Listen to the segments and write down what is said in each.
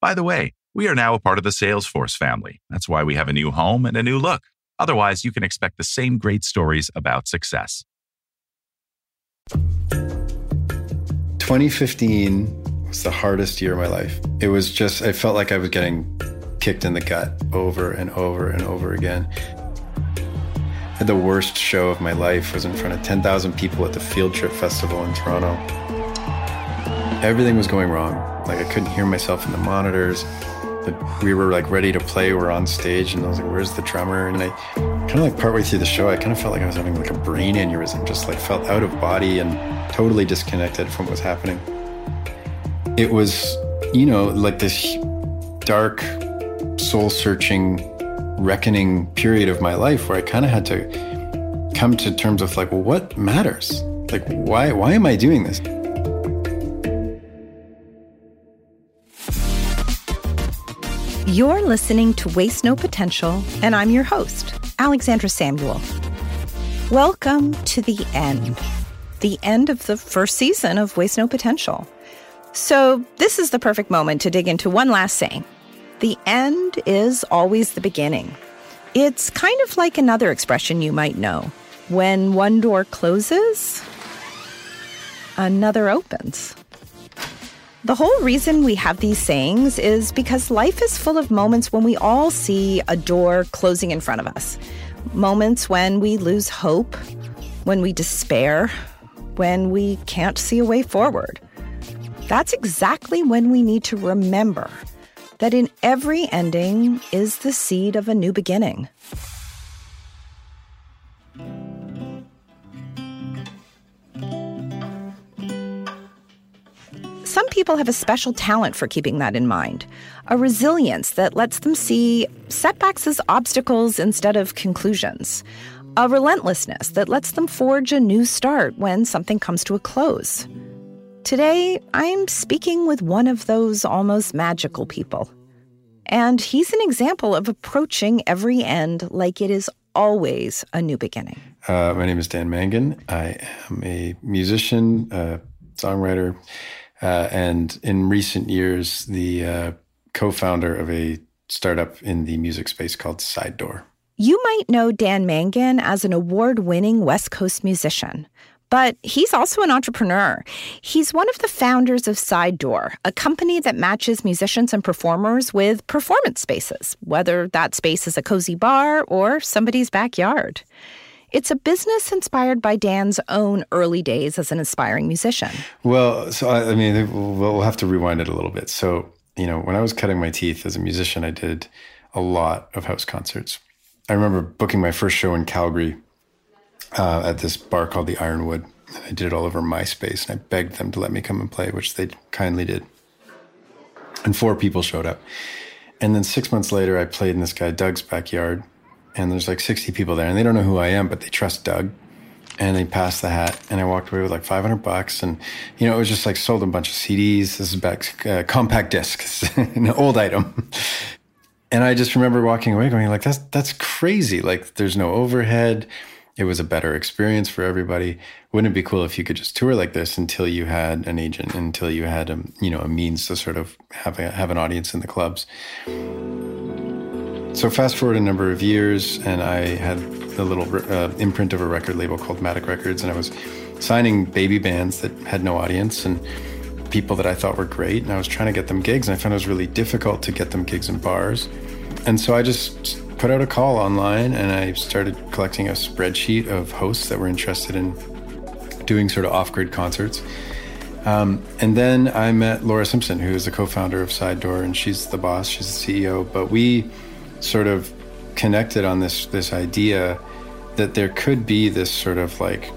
By the way, we are now a part of the Salesforce family. That's why we have a new home and a new look. Otherwise, you can expect the same great stories about success. 2015 was the hardest year of my life. It was just, I felt like I was getting kicked in the gut over and over and over again. The worst show of my life was in front of 10,000 people at the Field Trip Festival in Toronto. Everything was going wrong. Like I couldn't hear myself in the monitors. But we were like ready to play. We are on stage, and I was like, "Where's the drummer?" And I kind of like partway through the show, I kind of felt like I was having like a brain aneurysm. Just like felt out of body and totally disconnected from what was happening. It was, you know, like this dark, soul-searching, reckoning period of my life where I kind of had to come to terms with like, well, what matters? Like, why why am I doing this? You're listening to Waste No Potential, and I'm your host, Alexandra Samuel. Welcome to the end, the end of the first season of Waste No Potential. So, this is the perfect moment to dig into one last saying the end is always the beginning. It's kind of like another expression you might know when one door closes, another opens. The whole reason we have these sayings is because life is full of moments when we all see a door closing in front of us. Moments when we lose hope, when we despair, when we can't see a way forward. That's exactly when we need to remember that in every ending is the seed of a new beginning. Some people have a special talent for keeping that in mind, a resilience that lets them see setbacks as obstacles instead of conclusions, a relentlessness that lets them forge a new start when something comes to a close. Today, I'm speaking with one of those almost magical people. And he's an example of approaching every end like it is always a new beginning. Uh, my name is Dan Mangan. I am a musician, a songwriter, uh, and in recent years, the uh, co founder of a startup in the music space called Side Door. You might know Dan Mangan as an award winning West Coast musician. But he's also an entrepreneur. He's one of the founders of Side Door, a company that matches musicians and performers with performance spaces, whether that space is a cozy bar or somebody's backyard. It's a business inspired by Dan's own early days as an aspiring musician. Well, so I, I mean, we'll have to rewind it a little bit. So, you know, when I was cutting my teeth as a musician, I did a lot of house concerts. I remember booking my first show in Calgary uh, at this bar called the Ironwood. I did it all over MySpace, and I begged them to let me come and play, which they kindly did. And four people showed up. And then six months later, I played in this guy Doug's backyard and there's like 60 people there, and they don't know who I am, but they trust Doug. And they passed the hat, and I walked away with like 500 bucks. And, you know, it was just like sold a bunch of CDs. This is back, uh, compact discs, an old item. And I just remember walking away going like, that's, that's crazy. Like there's no overhead. It was a better experience for everybody. Wouldn't it be cool if you could just tour like this until you had an agent, until you had a, you know, a means to sort of have a, have an audience in the clubs? So fast forward a number of years, and I had a little uh, imprint of a record label called Matic Records, and I was signing baby bands that had no audience and people that I thought were great, and I was trying to get them gigs, and I found it was really difficult to get them gigs in bars. And so I just put out a call online, and I started collecting a spreadsheet of hosts that were interested in doing sort of off-grid concerts. Um, and then I met Laura Simpson, who is the co-founder of Side Door, and she's the boss, she's the CEO. But we sort of connected on this this idea that there could be this sort of like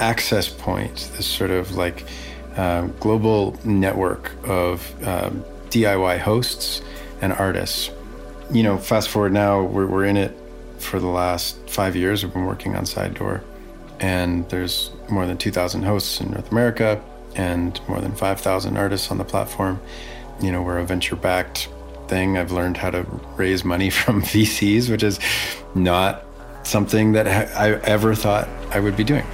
access point, this sort of like uh, global network of um, DIY hosts and artists. You know, fast forward now, we're, we're in it for the last five years. We've been working on Side Door, and there's more than 2,000 hosts in North America and more than 5,000 artists on the platform. You know, we're a venture backed thing. I've learned how to raise money from VCs, which is not something that I ever thought I would be doing.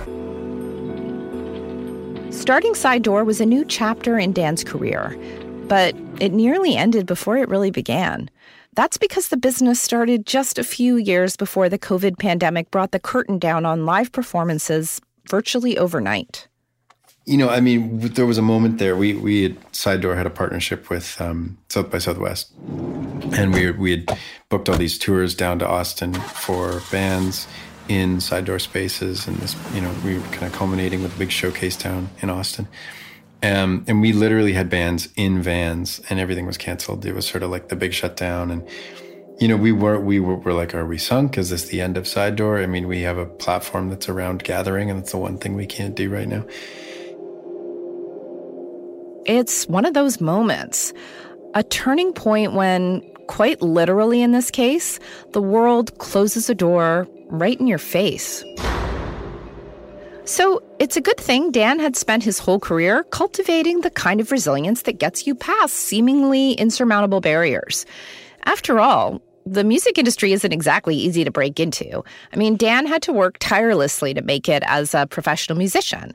Starting Side Door was a new chapter in Dan's career, but it nearly ended before it really began. That's because the business started just a few years before the COVID pandemic brought the curtain down on live performances virtually overnight. You know, I mean, there was a moment there. We we had Side Door had a partnership with um, South by Southwest, and we we had booked all these tours down to Austin for bands in Side Door spaces, and this, you know, we were kind of culminating with a big showcase town in Austin. Um, and we literally had bands in vans, and everything was canceled. It was sort of like the big shutdown, and you know, we were we were, were like, are we sunk? Is this the end of Side Door? I mean, we have a platform that's around gathering, and it's the one thing we can't do right now. It's one of those moments, a turning point when, quite literally in this case, the world closes a door right in your face. So it's a good thing Dan had spent his whole career cultivating the kind of resilience that gets you past seemingly insurmountable barriers. After all, the music industry isn't exactly easy to break into. I mean, Dan had to work tirelessly to make it as a professional musician.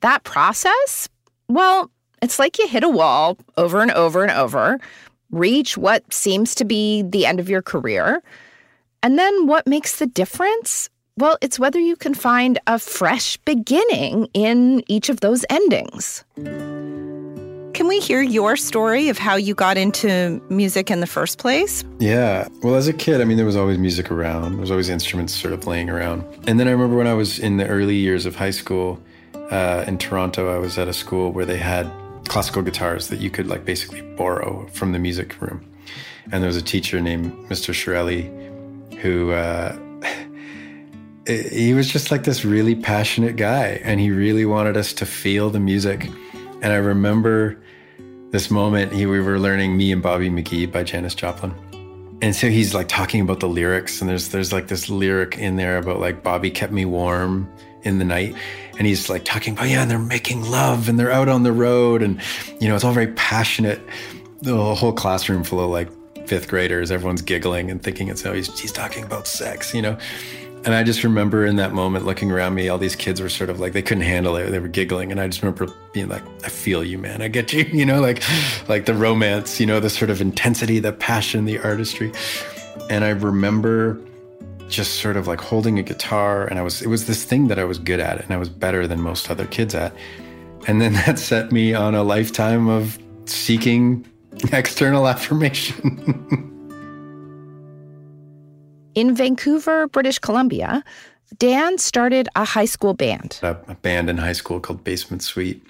That process, well, it's like you hit a wall over and over and over, reach what seems to be the end of your career. And then what makes the difference? Well, it's whether you can find a fresh beginning in each of those endings. Can we hear your story of how you got into music in the first place? Yeah. Well, as a kid, I mean, there was always music around. There was always instruments sort of laying around. And then I remember when I was in the early years of high school uh, in Toronto, I was at a school where they had classical guitars that you could like basically borrow from the music room. And there was a teacher named Mr. Shirelli who uh, he was just like this really passionate guy and he really wanted us to feel the music and i remember this moment he, we were learning me and bobby mcgee by janis joplin and so he's like talking about the lyrics and there's there's like this lyric in there about like bobby kept me warm in the night and he's like talking about yeah and they're making love and they're out on the road and you know it's all very passionate the whole classroom full of like fifth graders everyone's giggling and thinking it's oh he's, he's talking about sex you know and I just remember in that moment looking around me, all these kids were sort of like they couldn't handle it. They were giggling, and I just remember being like, "I feel you, man. I get you." You know, like like the romance, you know, the sort of intensity, the passion, the artistry. And I remember just sort of like holding a guitar, and I was it was this thing that I was good at, and I was better than most other kids at. And then that set me on a lifetime of seeking external affirmation. In Vancouver, British Columbia, Dan started a high school band. A, band in high school called Basement Suite.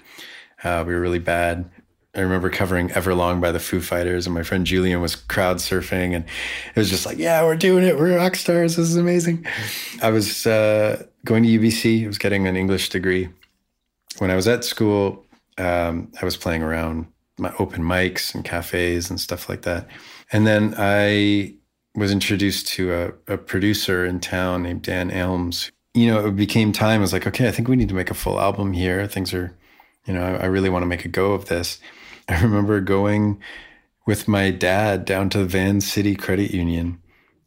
Uh, we were really bad. I remember covering Everlong by the Foo Fighters, and my friend Julian was crowd surfing, and it was just like, yeah, we're doing it. We're rock stars. This is amazing. I was uh, going to UBC. I was getting an English degree. When I was at school, um, I was playing around my open mics and cafes and stuff like that. And then I was introduced to a, a producer in town named Dan Elms. You know, it became time. I was like, okay, I think we need to make a full album here. Things are, you know, I, I really want to make a go of this. I remember going with my dad down to the Vancity Credit Union,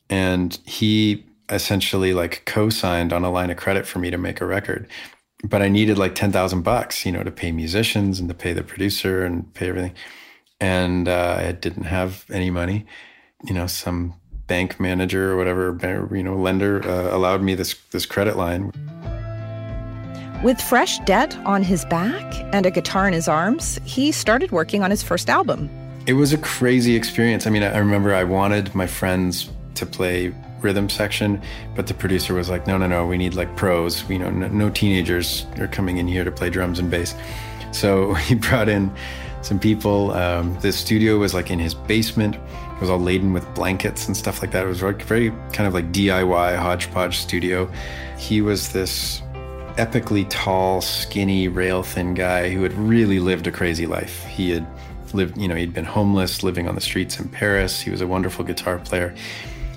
and he essentially like co-signed on a line of credit for me to make a record. But I needed like ten thousand bucks, you know, to pay musicians and to pay the producer and pay everything. And uh, I didn't have any money. You know, some bank manager or whatever you know lender uh, allowed me this this credit line. With fresh debt on his back and a guitar in his arms, he started working on his first album. It was a crazy experience. I mean, I remember I wanted my friends to play rhythm section, but the producer was like, "No, no, no, we need like pros. You know, no, no teenagers are coming in here to play drums and bass." So he brought in some people. Um, the studio was like in his basement. It was all laden with blankets and stuff like that. It was very, very kind of like DIY hodgepodge studio. He was this epically tall, skinny, rail thin guy who had really lived a crazy life. He had lived, you know, he'd been homeless, living on the streets in Paris. He was a wonderful guitar player.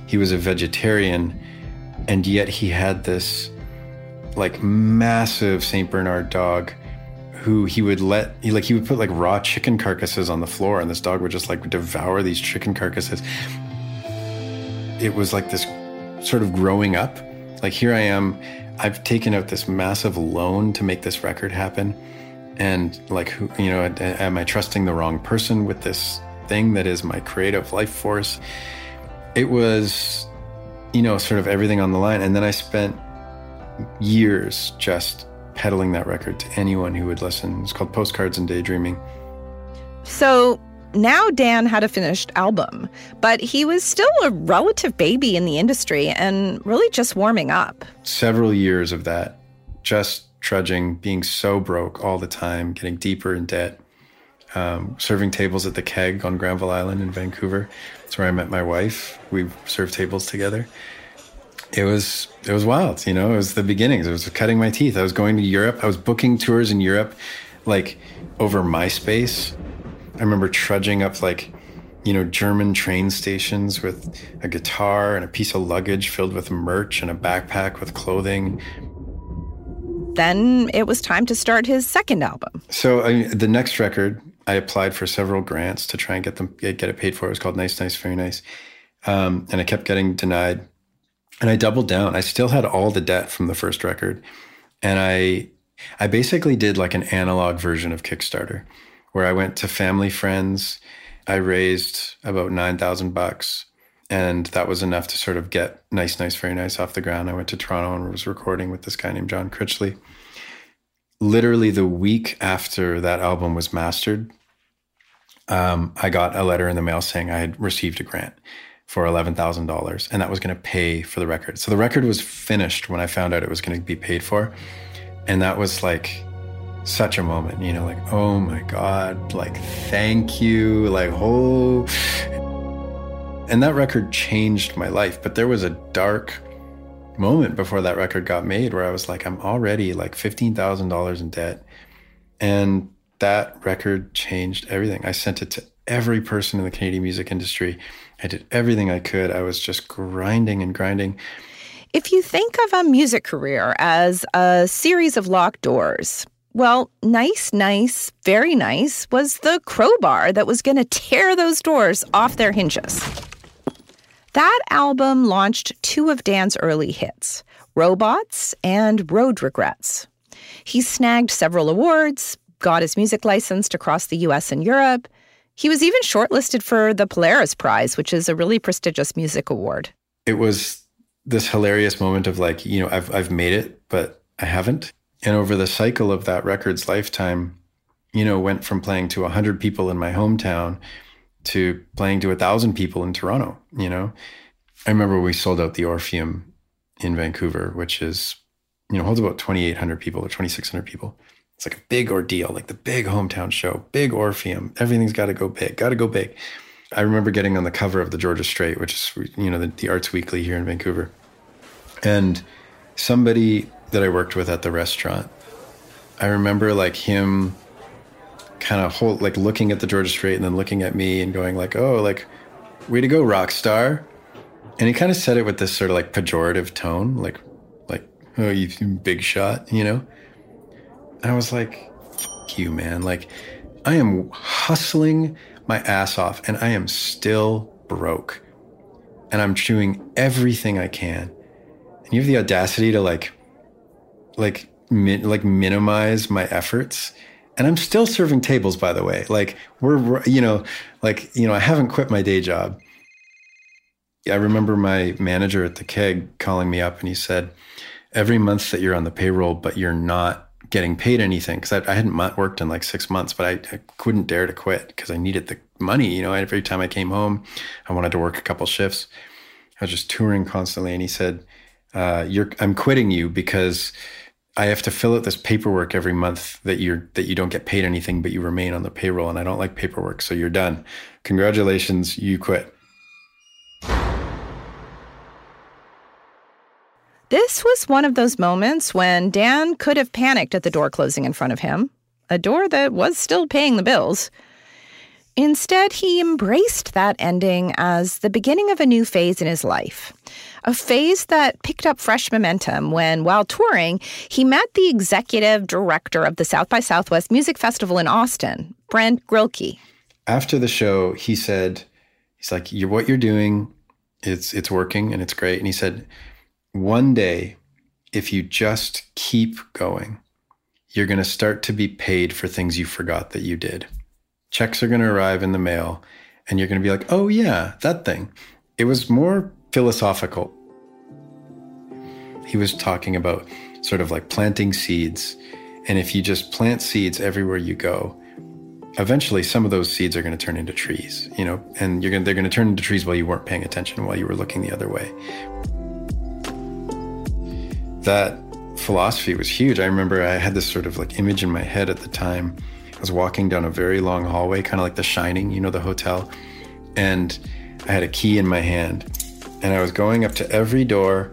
He was a vegetarian, and yet he had this like massive St. Bernard dog who he would let he like he would put like raw chicken carcasses on the floor and this dog would just like devour these chicken carcasses it was like this sort of growing up like here i am i've taken out this massive loan to make this record happen and like who you know am i trusting the wrong person with this thing that is my creative life force. It was, you know, sort of everything on the line. And then I spent years just peddling that record to anyone who would listen. It's called Postcards and Daydreaming. So now Dan had a finished album, but he was still a relative baby in the industry and really just warming up. Several years of that, just trudging, being so broke all the time, getting deeper in debt, um, serving tables at the Keg on Granville Island in Vancouver. That's where I met my wife. We served tables together. It was it was wild, you know. It was the beginnings. It was cutting my teeth. I was going to Europe. I was booking tours in Europe, like over MySpace. I remember trudging up like, you know, German train stations with a guitar and a piece of luggage filled with merch and a backpack with clothing. Then it was time to start his second album. So I, the next record, I applied for several grants to try and get them get, it paid for. It was called Nice, Nice, Very Nice, um, and I kept getting denied. And I doubled down. I still had all the debt from the first record, and I I basically did like an analog version of Kickstarter where I went to family friends. I raised about 9,000 bucks and that was enough to sort of get nice, nice, very nice off the ground. I went to Toronto and was recording with this guy named John Critchley. Literally the week after that album was mastered, um, I got a letter in the mail saying I had received a grant for $11,000 and that was going to pay for the record. So the record was finished when I found out it was going to be paid for. And that was like such a moment, you know, like, oh my God, like, thank you, like, oh. And that record changed my life. But there was a dark moment before that record got made where I was like, I'm already like $15,000 in debt. And that record changed everything. I sent it to every person in the Canadian music industry. I did everything I could. I was just grinding and grinding. If you think of a music career as a series of locked doors, well, nice, nice, very nice was the crowbar that was going to tear those doors off their hinges. That album launched two of Dan's early hits Robots and Road Regrets. He snagged several awards, got his music licensed across the US and Europe. He was even shortlisted for the Polaris Prize, which is a really prestigious music award. It was this hilarious moment of like, you know, I've, I've made it, but I haven't. And over the cycle of that record's lifetime, you know, went from playing to 100 people in my hometown to playing to a 1,000 people in Toronto, you know. I remember we sold out the Orpheum in Vancouver, which is, you know, holds about 2,800 people or 2,600 people. It's like a big ordeal, like the big hometown show, big Orpheum. Everything's got to go big, got to go big. I remember getting on the cover of the Georgia Straight, which is, you know, the, the Arts Weekly here in Vancouver. And somebody that I worked with at the restaurant. I remember like him kind of hold, like looking at the Georgia Straight and then looking at me and going like, "Oh, like way to go, rock star." And he kind of said it with this sort of like pejorative tone, like like, "Oh, you big shot," you know? And I was like, "Fuck you, man. Like I am hustling my ass off and I am still broke. And I'm chewing everything I can. And you have the audacity to like like like minimize my efforts. And i'm still serving tables by the way. Like we're you know like you know i haven't quit my day job. I remember my manager at the keg calling me up and he said every month that you're on the payroll but you're not getting paid anything. Because I, I, hadn't worked in like six months but I, I couldn't dare to quit because i needed the money you know? Every time i came home i wanted to work a couple shifts. I was just touring constantly. And he said uh, you're i'm quitting you because I have to fill out this paperwork every month that you're that you don't get paid anything, but you remain on the payroll, and I don't like paperwork, so you're done. Congratulations, you quit. This was one of those moments when Dan could have panicked at the door closing in front of him, a door that was still paying the bills. Instead, he embraced that ending as the beginning of a new phase in his life a phase that picked up fresh momentum when, while touring, he met the executive director of the South by Southwest Music Festival in Austin, Brent Grulke. After the show, he said, "He's like, you're, what you're doing, it's it's working and it's great." And he said, "One day, if you just keep going, you're going to start to be paid for things you forgot that you did. Checks are going to arrive in the mail." and you're going to be like, oh, yeah, that thing. It was more philosophical. He was talking about sort of like planting seeds. And if you just plant seeds everywhere you go, eventually some of those seeds are going to turn into trees, you know, and you're going to, they're going to turn into trees while you weren't paying attention, while you were looking the other way. That philosophy was huge. I remember I had this sort of like image in my head at the time. I was walking down a very long hallway, kind of like The Shining, you know, the hotel, and I had a key in my hand, and I was going up to every door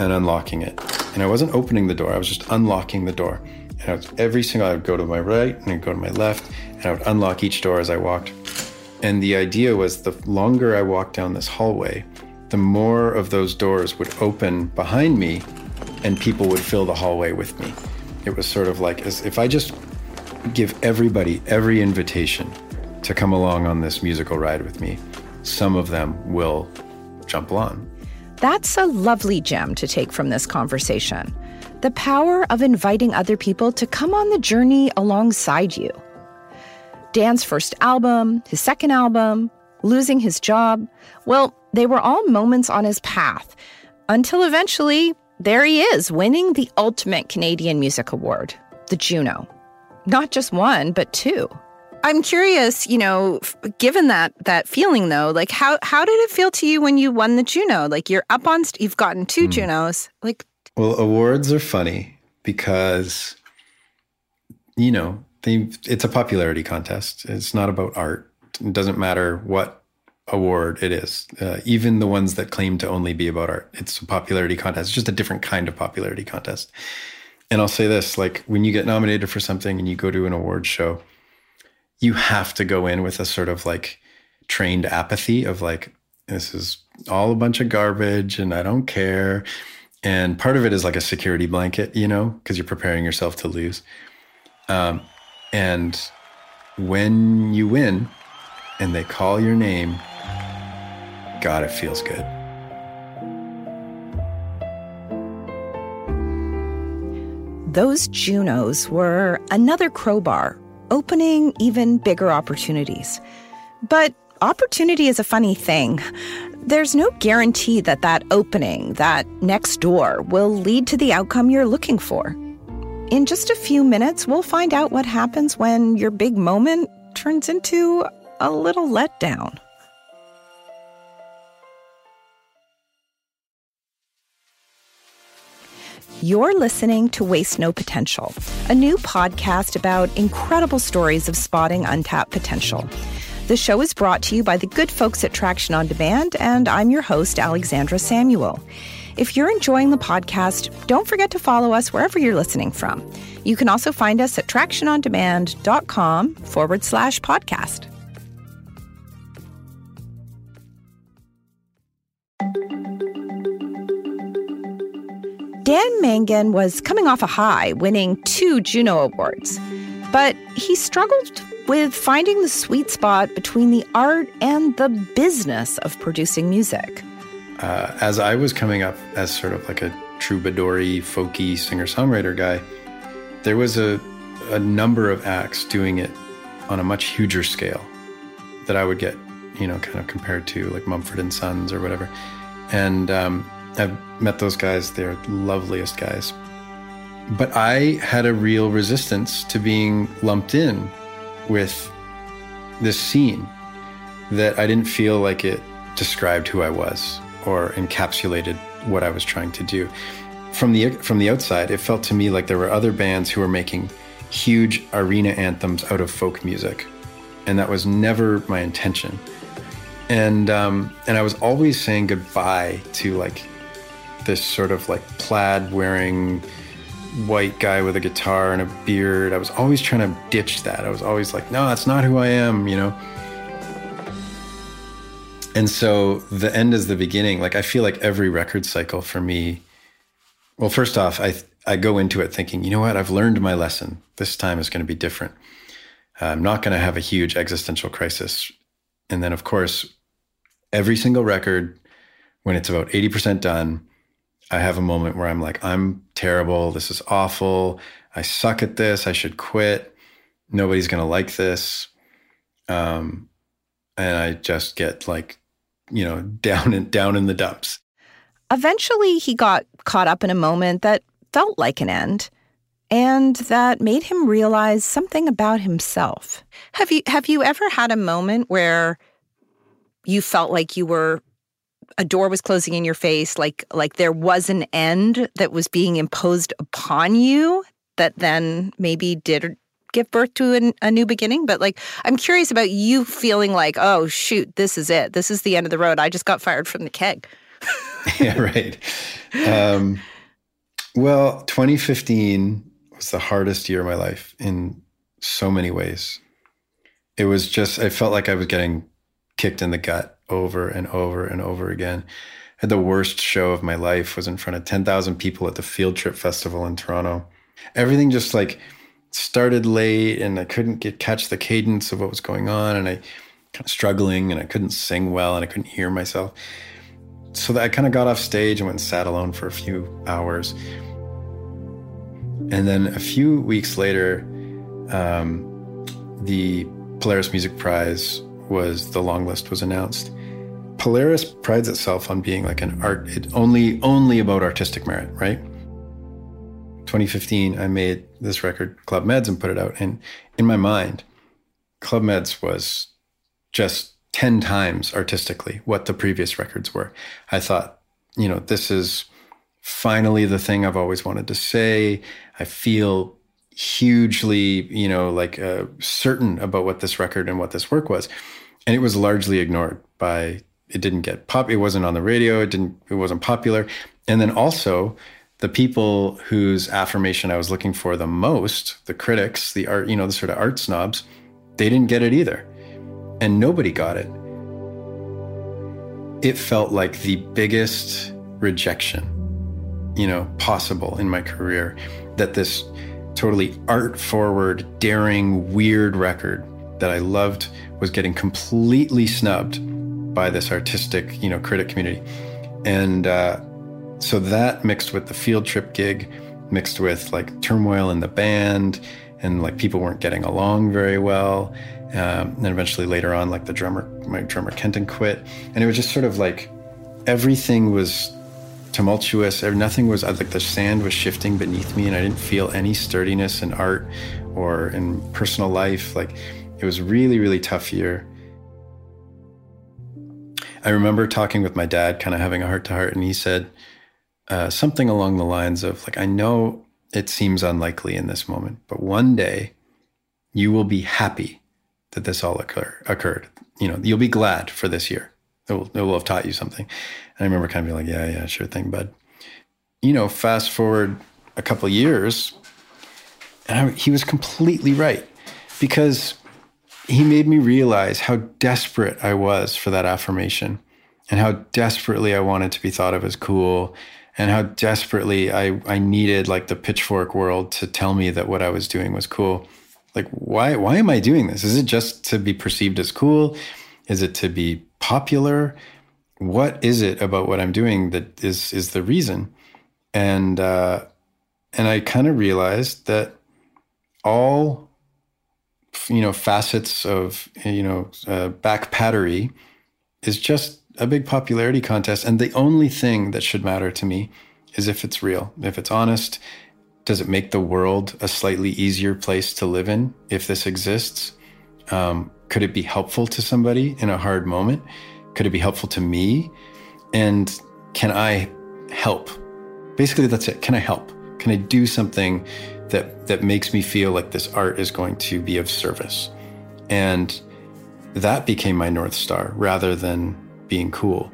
and unlocking it. And I wasn't opening the door; I was just unlocking the door. And I was every single. I would go to my right and I'd go to my left, and I would unlock each door as I walked. And the idea was the longer I walked down this hallway, the more of those doors would open behind me and people would fill the hallway with me. It was sort of like as if I just give everybody every invitation to come along on this musical ride with me, some of them will jump on. That's a lovely gem to take from this conversation. The power of inviting other people to come on the journey alongside you. Dan's first album, his second album, losing his job, well, they were all moments on his path until eventually there he is, winning the ultimate Canadian Music Award, the Juno. Not just one, but two. I'm curious, you know, given that that feeling though, like how how did it feel to you when you won the Juno? Like you're up on st- you've gotten two mm. Junos. Like Well, awards are funny because you know, they, it's a popularity contest. It's not about art. It doesn't matter what award it is. Uh, even the ones that claim to only be about art, it's a popularity contest. It's just a different kind of popularity contest. And I'll say this: like when you get nominated for something and you go to an award show, you have to go in with a sort of like trained apathy of like this is all a bunch of garbage and I don't care. And part of it is like a security blanket, you know, because you're preparing yourself to lose. Um, and when you win and they call your name God, it feels good. Those Junos were another crowbar, opening even bigger opportunities. But opportunity is a funny thing. There's no guarantee that that opening, that next door, will lead to the outcome you're looking for. In just a few minutes, we'll find out what happens when your big moment turns into a little letdown. You're listening to Waste No Potential, a new podcast about incredible stories of spotting untapped potential. The show is brought to you by the good folks at Traction on Demand, and I'm your host, Alexandra Samuel. If you're enjoying the podcast, don't forget to follow us wherever you're listening from. You can also find us at tractionondemand.com forward slash podcast. Dan Mangan was coming off a high, winning two Juno Awards. But he struggled with finding the sweet spot between the art and the business of producing music. Uh, as I was coming up as sort of like a troubadour folky singer songwriter guy, there was a, a number of acts doing it on a much huger scale that I would get, you know, kind of compared to like Mumford and Sons or whatever. And um, I've met those guys, they're loveliest guys. But I had a real resistance to being lumped in with this scene that I didn't feel like it described who I was or encapsulated what I was trying to do. From the from the outside, it felt to me like there were other bands who were making huge arena anthems out of folk music, and that was never my intention. And um, and I was always saying goodbye to like this sort of like plaid wearing white guy with a guitar and a beard. I was always trying to ditch that. I was always like, no, that's not who I am, you know? And so the end is the beginning. Like I feel like every record cycle for me, well, first off, I I go into it thinking, you know what, I've learned my lesson. This time is going to be different. I'm not going to have a huge existential crisis. And then, of course, every single record, when it's about 80% done, I have a moment where I'm like, I'm terrible. This is awful. I suck at this. I should quit. Nobody's going to like this. Um, and I just get like, you know, down and down in the dumps. Eventually, he got caught up in a moment that felt like an end and that made him realize something about himself. Have you have you ever had a moment where you felt like you were a door was closing in your face like like there was an end that was being imposed upon you that then maybe did give birth to an, a new beginning? But like i'm curious about you feeling like oh shoot this is it. This is the end of the road. I just got fired from the keg. Yeah right. Um, well 2015 was the hardest year of my life in so many ways. It was just i felt like i was getting kicked in the gut over and over and over again I had the worst show of my life was in front of 10,000 people at the field trip festival in toronto everything just like started late and I couldn't get catch the cadence of what was going on and I kind of struggling and I couldn't sing well and I couldn't hear myself. So that I kind of got off stage and went and sat alone for a few hours. And then a few weeks later, um, the Polaris Music Prize was the long list was announced. Polaris prides itself on being like an art, it only only about artistic merit, right? 2015, I made this record, Club Meds, and put it out. And in my mind, Club Meds was just 10 times artistically what the previous records were. I thought, you know, this is finally the thing I've always wanted to say. I feel hugely, you know, like uh, certain about what this record and what this work was. And it was largely ignored by, it didn't get pop, it wasn't on the radio, it didn't, it wasn't popular. And then also, the people whose affirmation I was looking for the most, the critics, the art, you know, the sort of art snobs, they didn't get it either. And nobody got it. It felt like the biggest rejection, you know, possible in my career that this totally art forward, daring, weird record that I loved was getting completely snubbed by this artistic, you know, critic community. And, uh, so that mixed with the field trip gig, mixed with like turmoil in the band, and like people weren't getting along very well. Um, and eventually later on, like the drummer, my drummer Kenton quit, and it was just sort of like everything was tumultuous. Nothing was like the sand was shifting beneath me, and I didn't feel any sturdiness in art or in personal life. Like it was really, really tough year. I remember talking with my dad, kind of having a heart to heart, and he said, uh, something along the lines of like, I know it seems unlikely in this moment, but one day you will be happy that this all occur, occurred. You know, you'll be glad for this year. It will, it will have taught you something. I remember kind of being like, yeah, yeah, sure thing, bud. You know, fast forward a couple years, and I, he was completely right because he made me realize how desperate I was for that affirmation and how desperately I wanted to be thought of as cool and how desperately I, I needed like the pitchfork world to tell me that what I was doing was cool. Like, why, why am I doing this? Is it just to be perceived as cool? Is it to be popular? What is it about what I'm doing that is, is the reason? And, uh, and I kind of realized that all, you know, facets of, you know, uh, back pattery is just a big popularity contest. And the only thing that should matter to me is if it's real, if it's honest. Does it make the world a slightly easier place to live in if this exists? Um, could it be helpful to somebody in a hard moment? Could it be helpful to me? And can I help? Basically, that's it. Can I help? Can I do something that that makes me feel like this art is going to be of service? And that became my north star rather than being cool.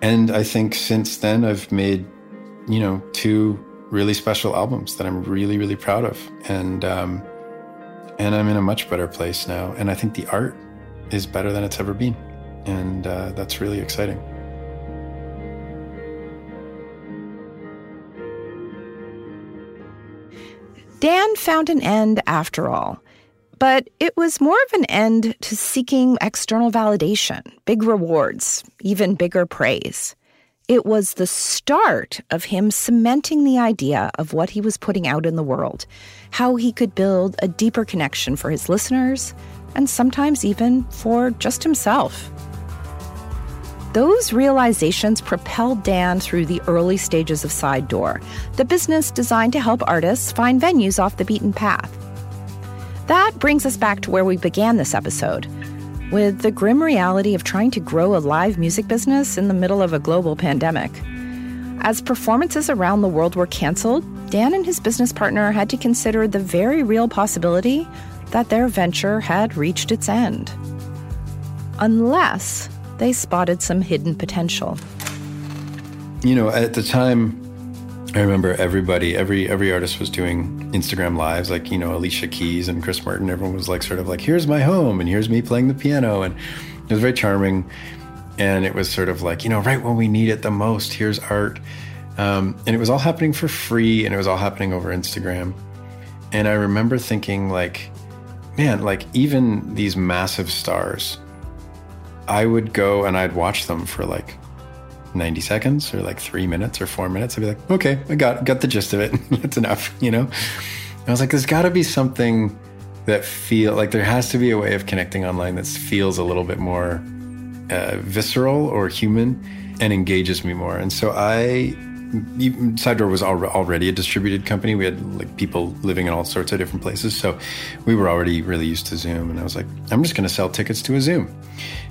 And I think since then, I've made, you know, two really special albums that I'm really, really proud of. And, um, and I'm in a much better place now. And I think the art is better than it's ever been. And uh, that's really exciting. Dan found an end after all. But it was more of an end to seeking external validation, big rewards, even bigger praise. It was the start of him cementing the idea of what he was putting out in the world, how he could build a deeper connection for his listeners, and sometimes even for just himself. Those realizations propelled Dan through the early stages of Side Door, the business designed to help artists find venues off the beaten path. That brings us back to where we began this episode with the grim reality of trying to grow a live music business in the middle of a global pandemic. As performances around the world were canceled, Dan and his business partner had to consider the very real possibility that their venture had reached its end. Unless they spotted some hidden potential. You know, at the time, I remember everybody, every every artist was doing Instagram lives, like you know Alicia Keys and Chris Martin. Everyone was like, sort of like, "Here's my home, and here's me playing the piano," and it was very charming. And it was sort of like, you know, right when we need it the most, here's art. Um, and it was all happening for free, and it was all happening over Instagram. And I remember thinking, like, man, like even these massive stars, I would go and I'd watch them for like 90 seconds or like three minutes or four minutes. I'd be like, okay, I got got the gist of it. That's enough, you know. I was like, there's got to be something that feel like there has to be a way of connecting online that feels a little bit more uh, visceral or human and engages me more. And so I Side Door was already a distributed company. We had like people living in all sorts of different places, so we were already really used to Zoom. And I was like, I'm just going to sell tickets to a Zoom.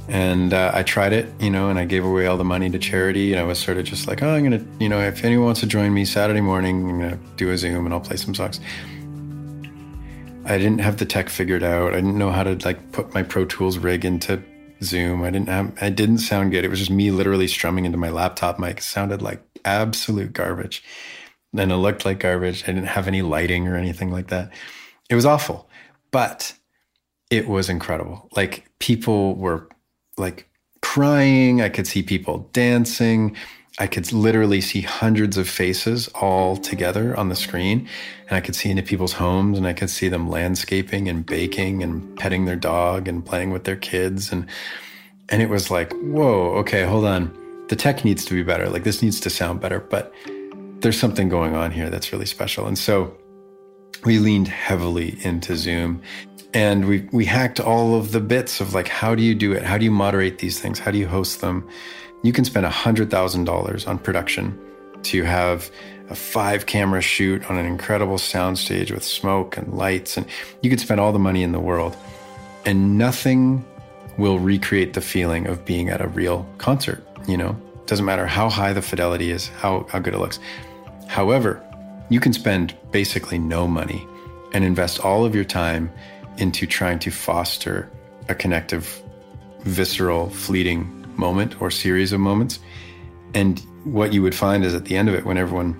And uh, I tried it, you know, and I gave away all the money to charity. And I was sort of just like, oh, I'm going to, you know, if anyone wants to join me Saturday morning, I'm going to do a Zoom and I'll play some songs. I didn't have the tech figured out. I didn't know how to like put my Pro Tools rig into Zoom. I didn't have, I didn't sound good. It was just me literally strumming into my laptop mic. It sounded like absolute garbage. And it looked like garbage. I didn't have any lighting or anything like that. It was awful, but it was incredible. Like people were like crying. I could see people dancing. I could literally see hundreds of faces all together on the screen. And I could see into people's homes and I could see them landscaping and baking and petting their dog and playing with their kids. And, and it was like, whoa, okay, hold on. The tech needs to be better. Like this needs to sound better, but there's something going on here that's really special. And so we leaned heavily into Zoom and we we hacked all of the bits of like how do you do it how do you moderate these things how do you host them you can spend $100000 on production to have a five camera shoot on an incredible soundstage with smoke and lights and you could spend all the money in the world and nothing will recreate the feeling of being at a real concert you know doesn't matter how high the fidelity is how, how good it looks however you can spend basically no money and invest all of your time into trying to foster a connective, visceral, fleeting moment or series of moments. And what you would find is at the end of it, when everyone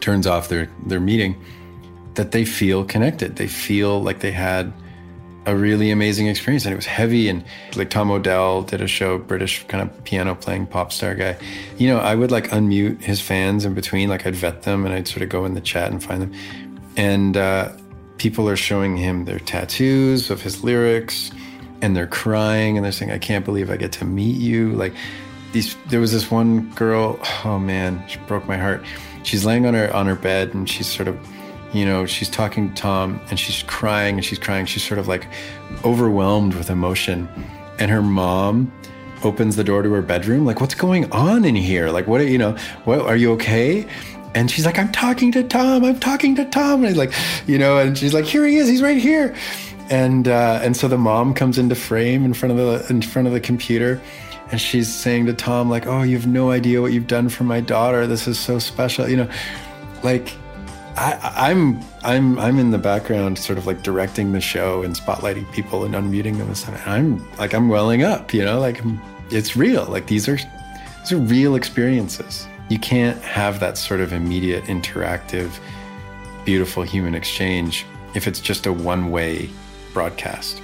turns off their, their meeting, that they feel connected. They feel like they had a really amazing experience. And it was heavy. And like Tom Odell did a show, British kind of piano playing pop star guy. You know, I would like unmute his fans in between, like I'd vet them and I'd sort of go in the chat and find them. And uh, people are showing him their tattoos of his lyrics and they're crying and they're saying, I can't believe I get to meet you. Like these, there was this one girl, oh man, she broke my heart. She's laying on her, on her bed and she's sort of, you know, she's talking to Tom and she's crying and she's crying. She's sort of like overwhelmed with emotion. And her mom opens the door to her bedroom. Like, what's going on in here? Like, what, you know, what, are you okay? And she's like, I'm talking to Tom. I'm talking to Tom. And he's like, you know, and she's like, here he is. He's right here. And uh, and so the mom comes into frame in front of the in front of the computer, and she's saying to Tom like, "Oh, you have no idea what you've done for my daughter. This is so special." You know, like I, am I'm I'm in the background, sort of like directing the show and spotlighting people and unmuting them and stuff. And I'm like I'm welling up, you know, like it's real. Like these are these are real experiences. You can't have that sort of immediate, interactive, beautiful human exchange if it's just a one way broadcast.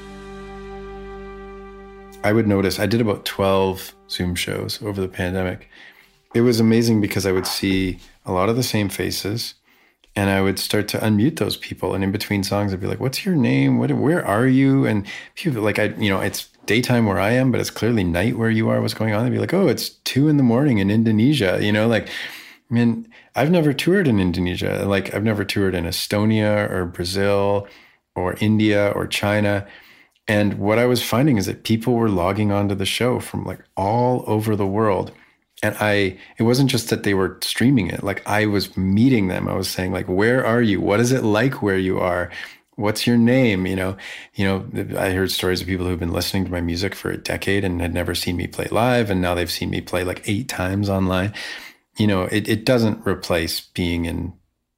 I would notice I did about 12 Zoom shows over the pandemic. It was amazing because I would see a lot of the same faces and I would start to unmute those people. And in between songs, I'd be like, what's your name? What, where are you? And people like, I, you know, it's daytime where I am, but it's clearly night where you are. What's going on? They'd be like, oh, it's two in the morning in Indonesia. You know, like, I mean, I've never toured in Indonesia. Like, I've never toured in Estonia or Brazil or India or China. And what I was finding is that people were logging onto the show from like all over the world. And I, it wasn't just that they were streaming it. Like I was meeting them. I was saying like, where are you? What is it like where you are? What's your name? You know, you know, I heard stories of people who've been listening to my music for a decade and had never seen me play live. And now they've seen me play like eight times online. You know, it, it doesn't replace being in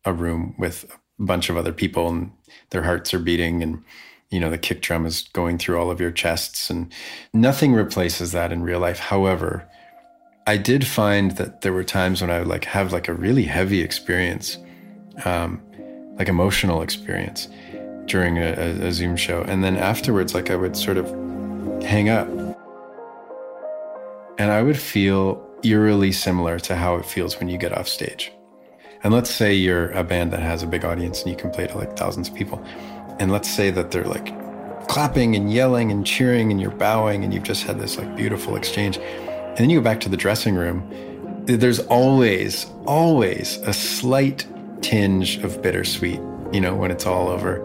a room with a bunch of other people and their hearts are beating and you know the kick drum is going through all of your chests and nothing replaces that in real life however i did find that there were times when i would like have like a really heavy experience um, like emotional experience during a, a, a zoom show and then afterwards like i would sort of hang up and i would feel eerily similar to how it feels when you get off stage and let's say you're a band that has a big audience and you can play to like thousands of people. And let's say that they're like clapping and yelling and cheering and you're bowing and you've just had this like beautiful exchange. And then you go back to the dressing room. There's always, always a slight tinge of bittersweet, you know, when it's all over.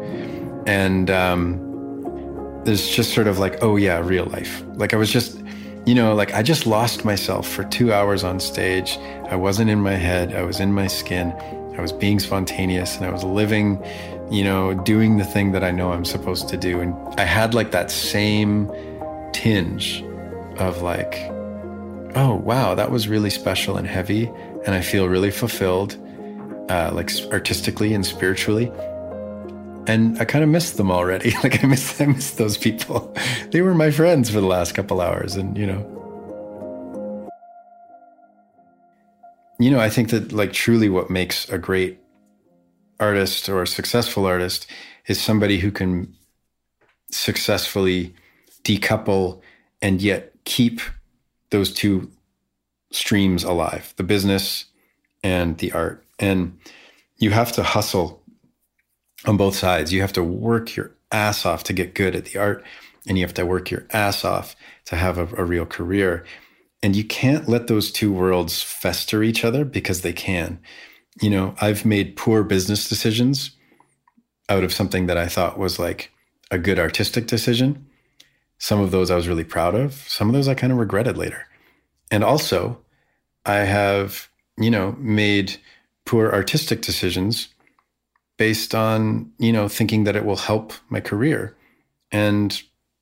And um, there's just sort of like, oh yeah, real life. Like I was just, you know, like I just lost myself for two hours on stage. I wasn't in my head, I was in my skin. I was being spontaneous and I was living, you know, doing the thing that I know I'm supposed to do. And I had like that same tinge of like, oh, wow, that was really special and heavy. And I feel really fulfilled, uh, like artistically and spiritually and I kind of missed them already. Like I miss I miss those people. They were my friends for the last couple hours, and you know, you know, I think that like truly, what makes a great artist or a successful artist is somebody who can successfully decouple and yet keep those two streams alive the business and the art and you have to hustle on both sides. You have to work your ass off to get good at the art, and you have to work your ass off to have a, a real career. And you can't let those two worlds fester each other because they can. You know, I've made poor business decisions out of something that I thought was like a good artistic decision. Some of those I was really proud of. Some of those I kind of regretted later. And also, I have, you know, made poor artistic decisions based on, you know, thinking that it will help my career. And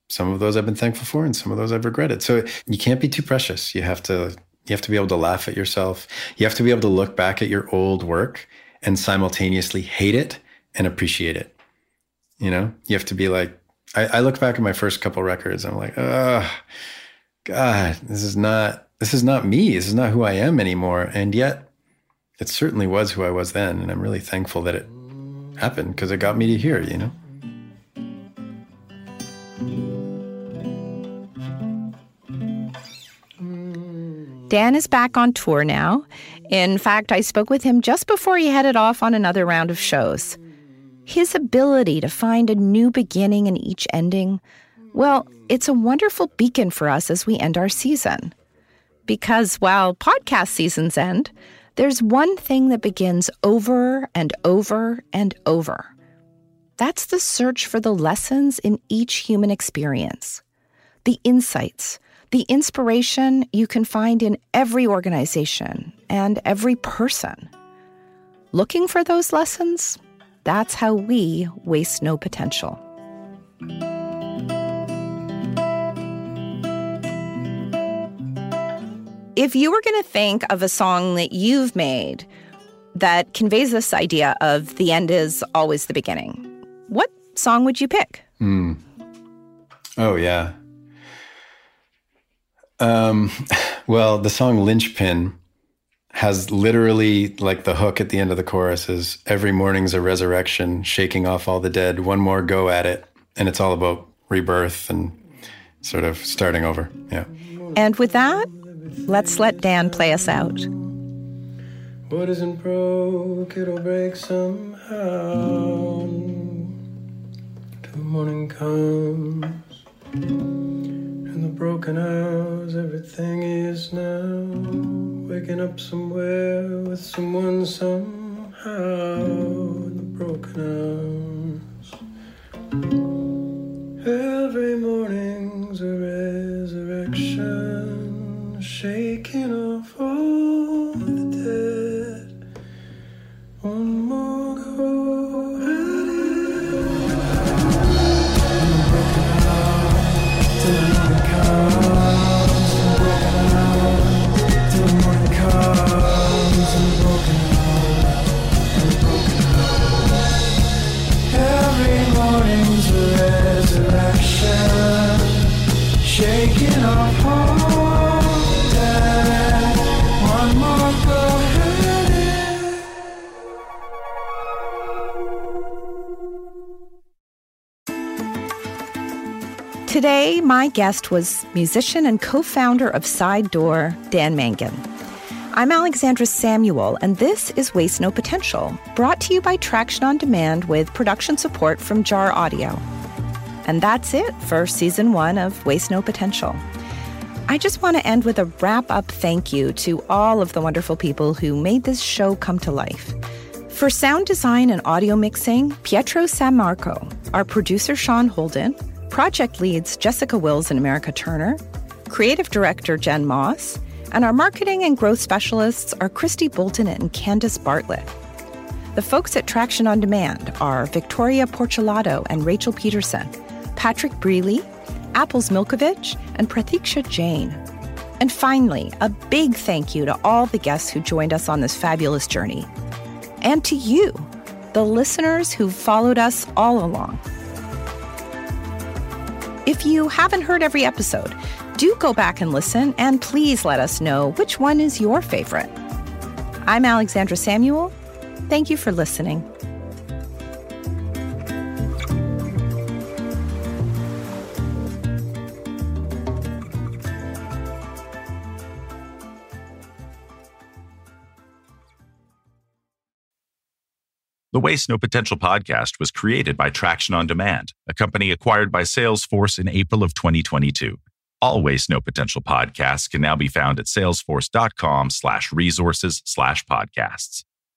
some of those I've been thankful for and some of those I've regretted. So you can't be too precious. You have to you have to be able to laugh at yourself. You have to be able to look back at your old work and simultaneously hate it and appreciate it. You know, you have to be like, I, I look back at my first couple records. I'm like, oh, God, this is not, this is not me. This is not who I am anymore. And yet it certainly was who I was then. And I'm really thankful that it happened because it got me to here, you know? Dan is back on tour now. In fact, I spoke with him just before he headed off on another round of shows. His ability to find a new beginning in each ending, well, it's a wonderful beacon for us as we end our season. Because while podcast seasons end, there's one thing that begins over and over and over. That's the search for the lessons in each human experience, the insights, the inspiration you can find in every organization and every person. Looking for those lessons, that's how we waste no potential. If you were going to think of a song that you've made that conveys this idea of the end is always the beginning, what song would you pick? Mm. Oh, yeah. Um, well, the song Linchpin has literally like the hook at the end of the chorus is every morning's a resurrection, shaking off all the dead, one more go at it. And it's all about rebirth and sort of starting over. Yeah. And with that, Let's let Dan play us out. What isn't broke, it'll break somehow. Till morning comes, in the broken hours, everything is now. Waking up somewhere with someone somehow. In the broken hours. Every morning's a resurrection, shaking off all. Today, my guest was musician and co founder of Side Door, Dan Mangan. I'm Alexandra Samuel, and this is Waste No Potential, brought to you by Traction on Demand with production support from Jar Audio. And that's it for season one of Waste No Potential. I just want to end with a wrap up thank you to all of the wonderful people who made this show come to life. For sound design and audio mixing, Pietro San Marco, our producer Sean Holden, project leads Jessica Wills and America Turner, creative director Jen Moss, and our marketing and growth specialists are Christy Bolton and Candace Bartlett. The folks at Traction on Demand are Victoria Porcelato and Rachel Peterson, Patrick Breeley, Apples Milkovich, and Pratiksha Jain. And finally, a big thank you to all the guests who joined us on this fabulous journey. And to you, the listeners who've followed us all along. If you haven't heard every episode, do go back and listen, and please let us know which one is your favorite. I'm Alexandra Samuel. Thank you for listening. The Waste No Potential podcast was created by Traction on Demand, a company acquired by Salesforce in April of 2022. All Waste No Potential podcasts can now be found at salesforce.com slash resources slash podcasts.